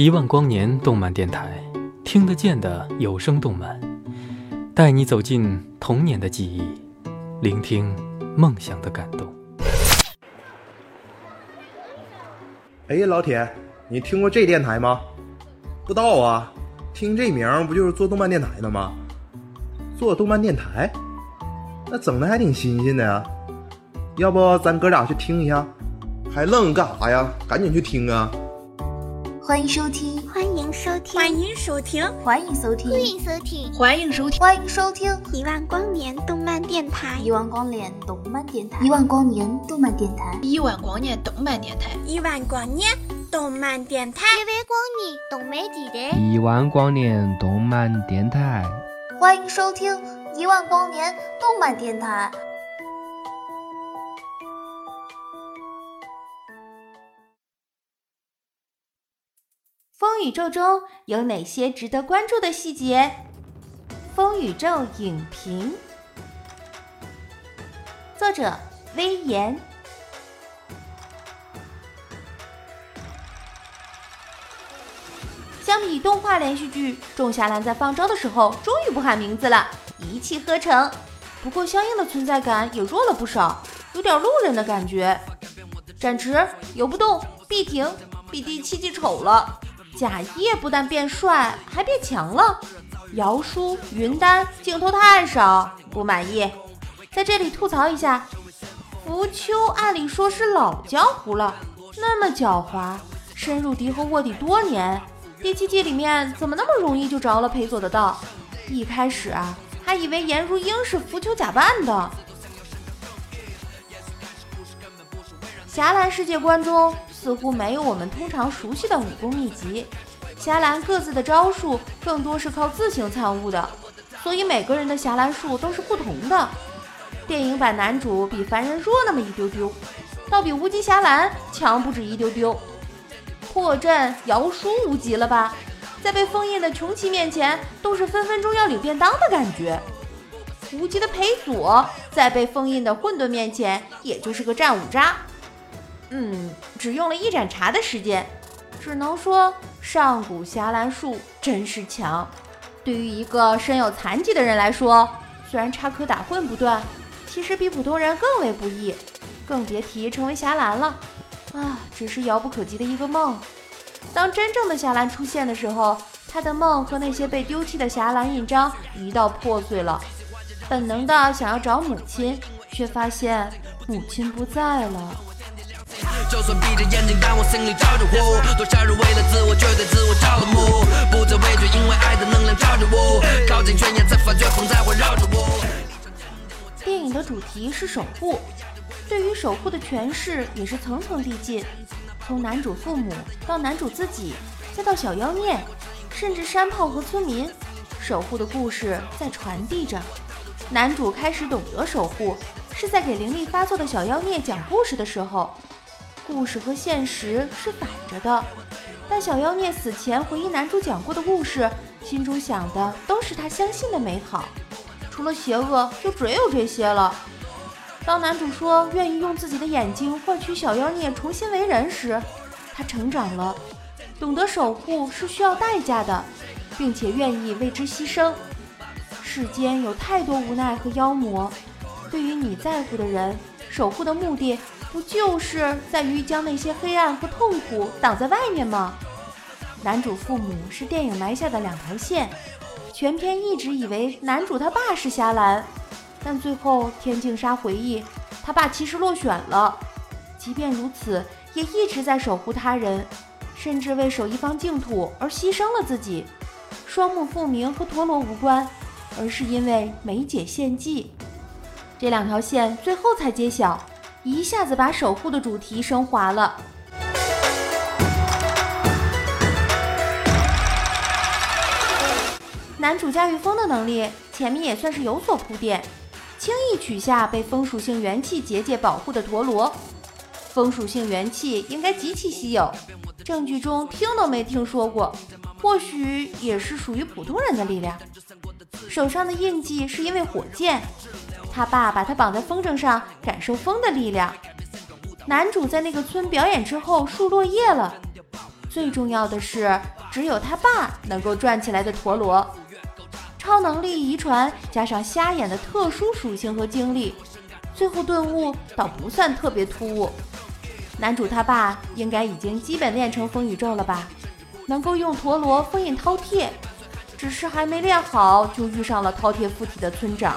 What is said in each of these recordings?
一万光年动漫电台，听得见的有声动漫，带你走进童年的记忆，聆听梦想的感动。哎，老铁，你听过这电台吗？不知道啊，听这名不就是做动漫电台的吗？做动漫电台，那整的还挺新鲜的呀。要不咱哥俩去听一下？还愣干啥呀？赶紧去听啊！欢迎收听，欢迎收听，欢迎收听，欢迎收听，欢迎收听，欢迎收听，欢迎收听一万光年动漫电台，一万光年动漫电台，一万光年动漫电台，一万光年动漫电台，一万光年动漫电台，一万光年动漫电台，一万光年动漫电台，欢迎收听一万光年动漫电台。宇宙中有哪些值得关注的细节？风宇宙影评，作者：威严。相比动画连续剧，《仲夏兰》在放招的时候终于不喊名字了，一气呵成。不过相应的存在感也弱了不少，有点路人的感觉。展池游不动，必停，比第七季丑了。贾叶不但变帅，还变强了。姚叔、云丹镜头太少，不满意。在这里吐槽一下，浮丘按理说是老江湖了，那么狡猾，深入敌后卧底多年，第七季里面怎么那么容易就着了裴佐的道？一开始啊，还以为颜如英是浮丘假扮的。侠岚世界观中。似乎没有我们通常熟悉的武功秘籍，侠岚各自的招数更多是靠自行参悟的，所以每个人的侠岚术都是不同的。电影版男主比凡人弱那么一丢丢，倒比无极侠岚强不止一丢丢。破阵姚叔无极了吧？在被封印的穷奇面前，都是分分钟要领便当的感觉。无极的裴佐在被封印的混沌面前，也就是个战五渣。嗯，只用了一盏茶的时间，只能说上古侠岚术真是强。对于一个身有残疾的人来说，虽然插科打诨不断，其实比普通人更为不易，更别提成为侠岚了。啊，只是遥不可及的一个梦。当真正的侠岚出现的时候，他的梦和那些被丢弃的侠岚印章一道破碎了，本能的想要找母亲，却发现母亲不在了。就算闭着眼睛，但我心里着火。多少人为了自我，却对自我着了魔。不再畏惧，因为爱的能量罩着我。靠近悬崖，才发觉风在环绕着我。电影的主题是守护，对于守护的诠释也是层层递进。从男主父母到男主自己，再到小妖孽，甚至山炮和村民，守护的故事在传递着。男主开始懂得守护，是在给灵力发作的小妖孽讲故事的时候。故事和现实是反着的，但小妖孽死前回忆男主讲过的故事，心中想的都是他相信的美好，除了邪恶就只有这些了。当男主说愿意用自己的眼睛换取小妖孽重新为人时，他成长了，懂得守护是需要代价的，并且愿意为之牺牲。世间有太多无奈和妖魔，对于你在乎的人，守护的目的。不就是在于将那些黑暗和痛苦挡在外面吗？男主父母是电影埋下的两条线，全片一直以为男主他爸是侠岚，但最后天净沙回忆，他爸其实落选了。即便如此，也一直在守护他人，甚至为守一方净土而牺牲了自己。双目复明和陀螺无关，而是因为梅姐献祭。这两条线最后才揭晓。一下子把守护的主题升华了。男主驾驭风的能力，前面也算是有所铺垫，轻易取下被风属性元气结界保护的陀螺。风属性元气应该极其稀有，证据中听都没听说过，或许也是属于普通人的力量。手上的印记是因为火箭。他爸把他绑在风筝上，感受风的力量。男主在那个村表演之后，树落叶了。最重要的是，只有他爸能够转起来的陀螺。超能力遗传加上瞎眼的特殊属性和经历，最后顿悟倒不算特别突兀。男主他爸应该已经基本练成风宇宙了吧？能够用陀螺封印饕餮，只是还没练好就遇上了饕餮附体的村长。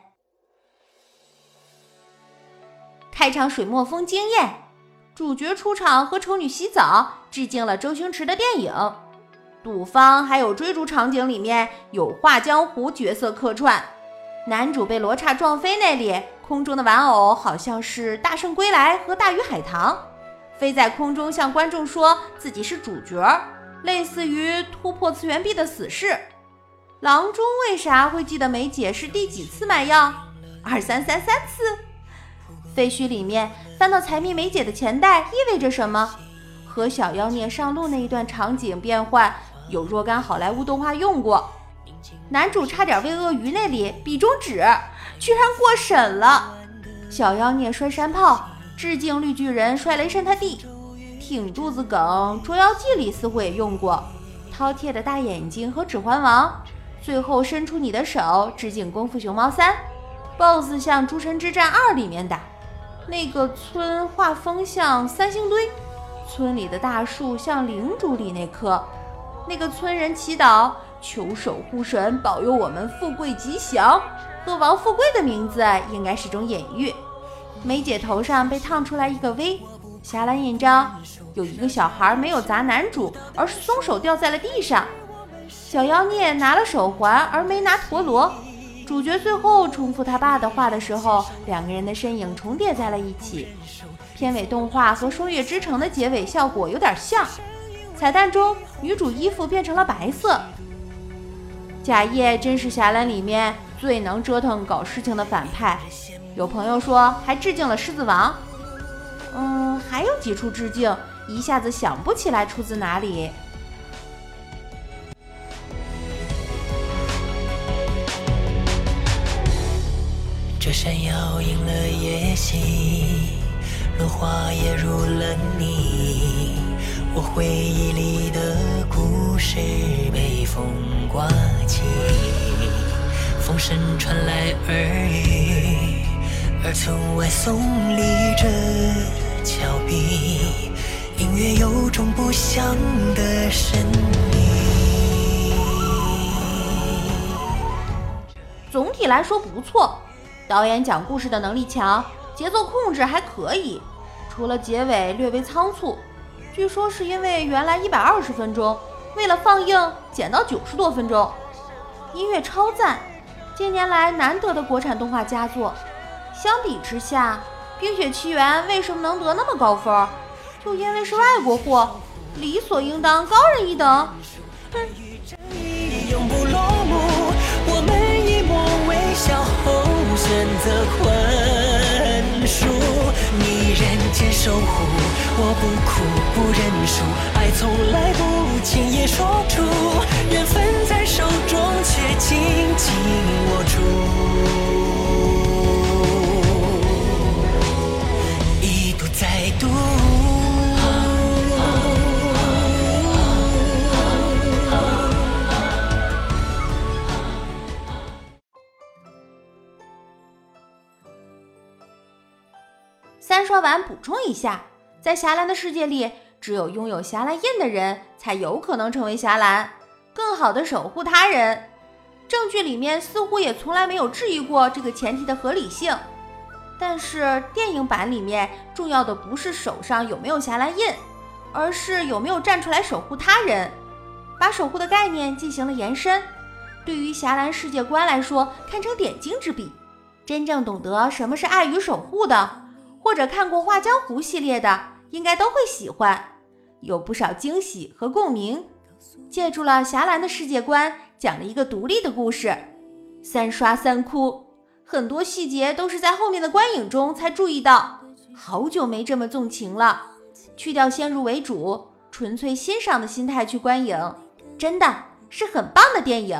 开场水墨风惊艳，主角出场和丑女洗澡，致敬了周星驰的电影。赌坊还有追逐场景里面有画江湖角色客串，男主被罗刹撞飞那里，空中的玩偶好像是大圣归来和大鱼海棠，飞在空中向观众说自己是主角，类似于突破次元壁的死士。郎中为啥会记得梅姐是第几次买药？二三三三次。废墟里面翻到财迷梅姐的钱袋意味着什么？和小妖孽上路那一段场景变换有若干好莱坞动画用过。男主差点为鳄鱼那里比中指，居然过审了。小妖孽摔山炮，致敬绿巨人摔雷神他弟。挺肚子梗，《捉妖记》里似乎也用过。饕餮的大眼睛和指环王。最后伸出你的手，致敬《功夫熊猫三》，BOSS 像《诸神之战二》里面打那个村，画风像三星堆，村里的大树像灵竹里那棵，那个村人祈祷求守护神保佑我们富贵吉祥，和王富贵的名字应该是种隐喻。梅姐头上被烫出来一个 V，侠岚印章有一个小孩没有砸男主，而是松手掉在了地上。小妖孽拿了手环，而没拿陀螺。主角最后重复他爸的话的时候，两个人的身影重叠在了一起。片尾动画和《双月之城》的结尾效果有点像。彩蛋中，女主衣服变成了白色。贾叶真是侠岚里面最能折腾搞事情的反派。有朋友说还致敬了狮子王。嗯，还有几处致敬，一下子想不起来出自哪里。这山摇映了夜袭，落花也入了泥。我回忆里的故事被风刮起，风声传来耳语，而村外耸立着峭壁，隐约有种不祥的神秘。总体来说不错。导演讲故事的能力强，节奏控制还可以，除了结尾略微仓促，据说是因为原来一百二十分钟，为了放映减到九十多分钟。音乐超赞，近年来难得的国产动画佳作。相比之下，《冰雪奇缘》为什么能得那么高分？就因为是外国货，理所应当高人一等。哼。选择宽恕，你人间守护，我不哭不认输，爱从来不轻易说出，缘分在手中却紧紧充一下，在侠岚的世界里，只有拥有侠岚印的人才有可能成为侠岚，更好的守护他人。证据里面似乎也从来没有质疑过这个前提的合理性。但是电影版里面重要的不是手上有没有侠岚印，而是有没有站出来守护他人，把守护的概念进行了延伸。对于侠岚世界观来说，堪称点睛之笔。真正懂得什么是爱与守护的。或者看过《画江湖》系列的，应该都会喜欢，有不少惊喜和共鸣。借助了侠岚的世界观，讲了一个独立的故事，三刷三哭，很多细节都是在后面的观影中才注意到。好久没这么纵情了，去掉先入为主、纯粹欣赏的心态去观影，真的是很棒的电影。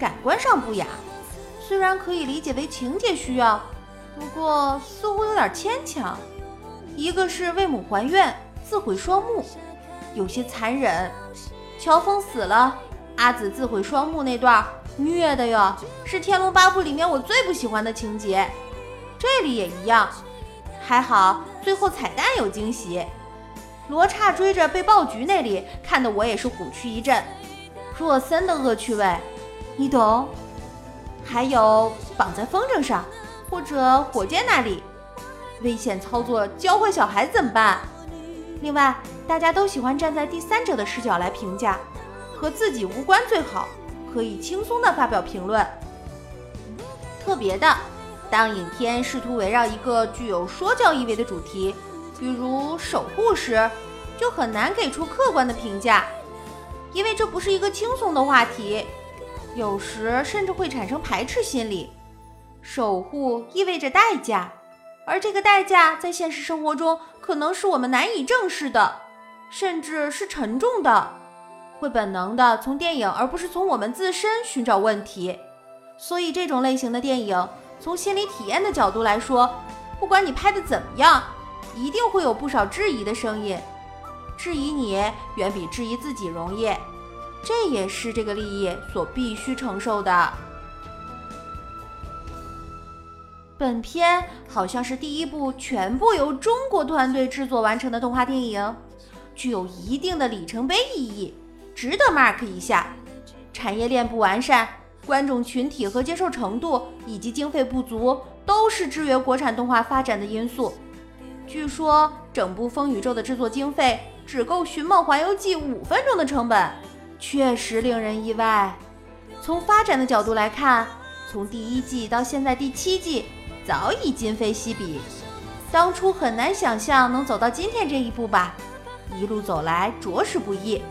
感官上不雅，虽然可以理解为情节需要，不过似乎有点牵强。一个是为母还愿，自毁双目，有些残忍。乔峰死了，阿紫自毁双目那段虐的哟，是《天龙八部》里面我最不喜欢的情节。这里也一样，还好最后彩蛋有惊喜。罗刹追着被爆菊那里，看得我也是虎躯一震。若森的恶趣味，你懂。还有绑在风筝上，或者火箭那里，危险操作教坏小孩怎么办？另外，大家都喜欢站在第三者的视角来评价，和自己无关最好，可以轻松的发表评论。特别的，当影片试图围绕一个具有说教意味的主题。比如守护时，就很难给出客观的评价，因为这不是一个轻松的话题，有时甚至会产生排斥心理。守护意味着代价，而这个代价在现实生活中可能是我们难以正视的，甚至是沉重的，会本能的从电影而不是从我们自身寻找问题。所以这种类型的电影，从心理体验的角度来说，不管你拍的怎么样。一定会有不少质疑的声音，质疑你远比质疑自己容易，这也是这个利益所必须承受的。本片好像是第一部全部由中国团队制作完成的动画电影，具有一定的里程碑意义，值得 mark 一下。产业链不完善，观众群体和接受程度以及经费不足，都是制约国产动画发展的因素。据说整部《风宇宙》的制作经费只够《寻梦环游记》五分钟的成本，确实令人意外。从发展的角度来看，从第一季到现在第七季，早已今非昔比。当初很难想象能走到今天这一步吧？一路走来着实不易。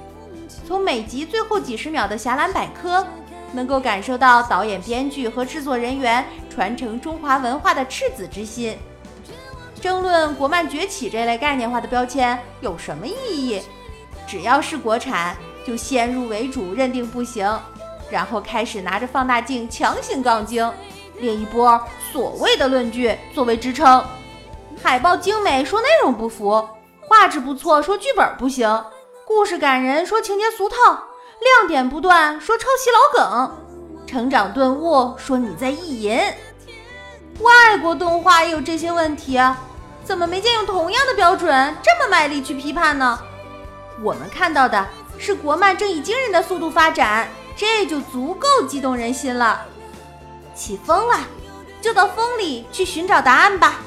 从每集最后几十秒的侠岚百科，能够感受到导演、编剧和制作人员传承中华文化的赤子之心。争论国漫崛起这类概念化的标签有什么意义？只要是国产，就先入为主认定不行，然后开始拿着放大镜强行杠精，列一波所谓的论据作为支撑。海报精美说内容不符，画质不错说剧本不行，故事感人说情节俗套，亮点不断说抄袭老梗，成长顿悟说你在意淫。外国动画也有这些问题啊。怎么没见用同样的标准这么卖力去批判呢？我们看到的是国漫正以惊人的速度发展，这就足够激动人心了。起风了，就到风里去寻找答案吧。